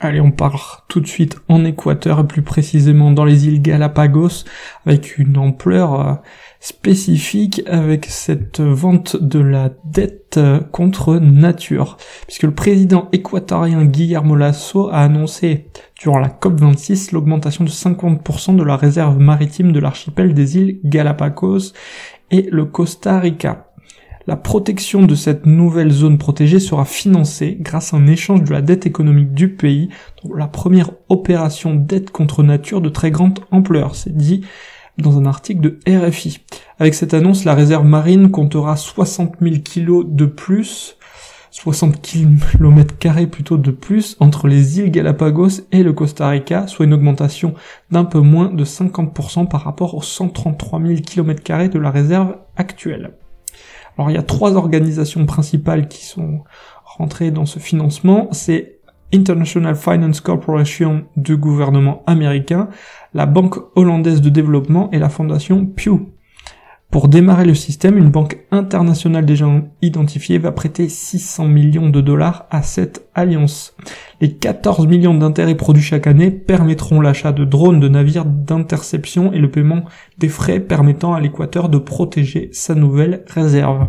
Allez, on part tout de suite en Équateur et plus précisément dans les îles Galapagos avec une ampleur euh, spécifique avec cette vente de la dette euh, contre nature. Puisque le président équatorien Guillermo Lasso a annoncé durant la COP26 l'augmentation de 50% de la réserve maritime de l'archipel des îles Galapagos et le Costa Rica. La protection de cette nouvelle zone protégée sera financée grâce à un échange de la dette économique du pays, la première opération dette contre nature de très grande ampleur, c'est dit dans un article de RFI. Avec cette annonce, la réserve marine comptera 60 000 kilos de plus, 60 km carrés plutôt de plus entre les îles Galapagos et le Costa Rica, soit une augmentation d'un peu moins de 50% par rapport aux 133 000 km carrés de la réserve actuelle. Alors il y a trois organisations principales qui sont rentrées dans ce financement. C'est International Finance Corporation du gouvernement américain, la Banque hollandaise de développement et la fondation Pew. Pour démarrer le système, une banque internationale déjà identifiée va prêter 600 millions de dollars à cette alliance. Les 14 millions d'intérêts produits chaque année permettront l'achat de drones de navires d'interception et le paiement des frais permettant à l'Équateur de protéger sa nouvelle réserve.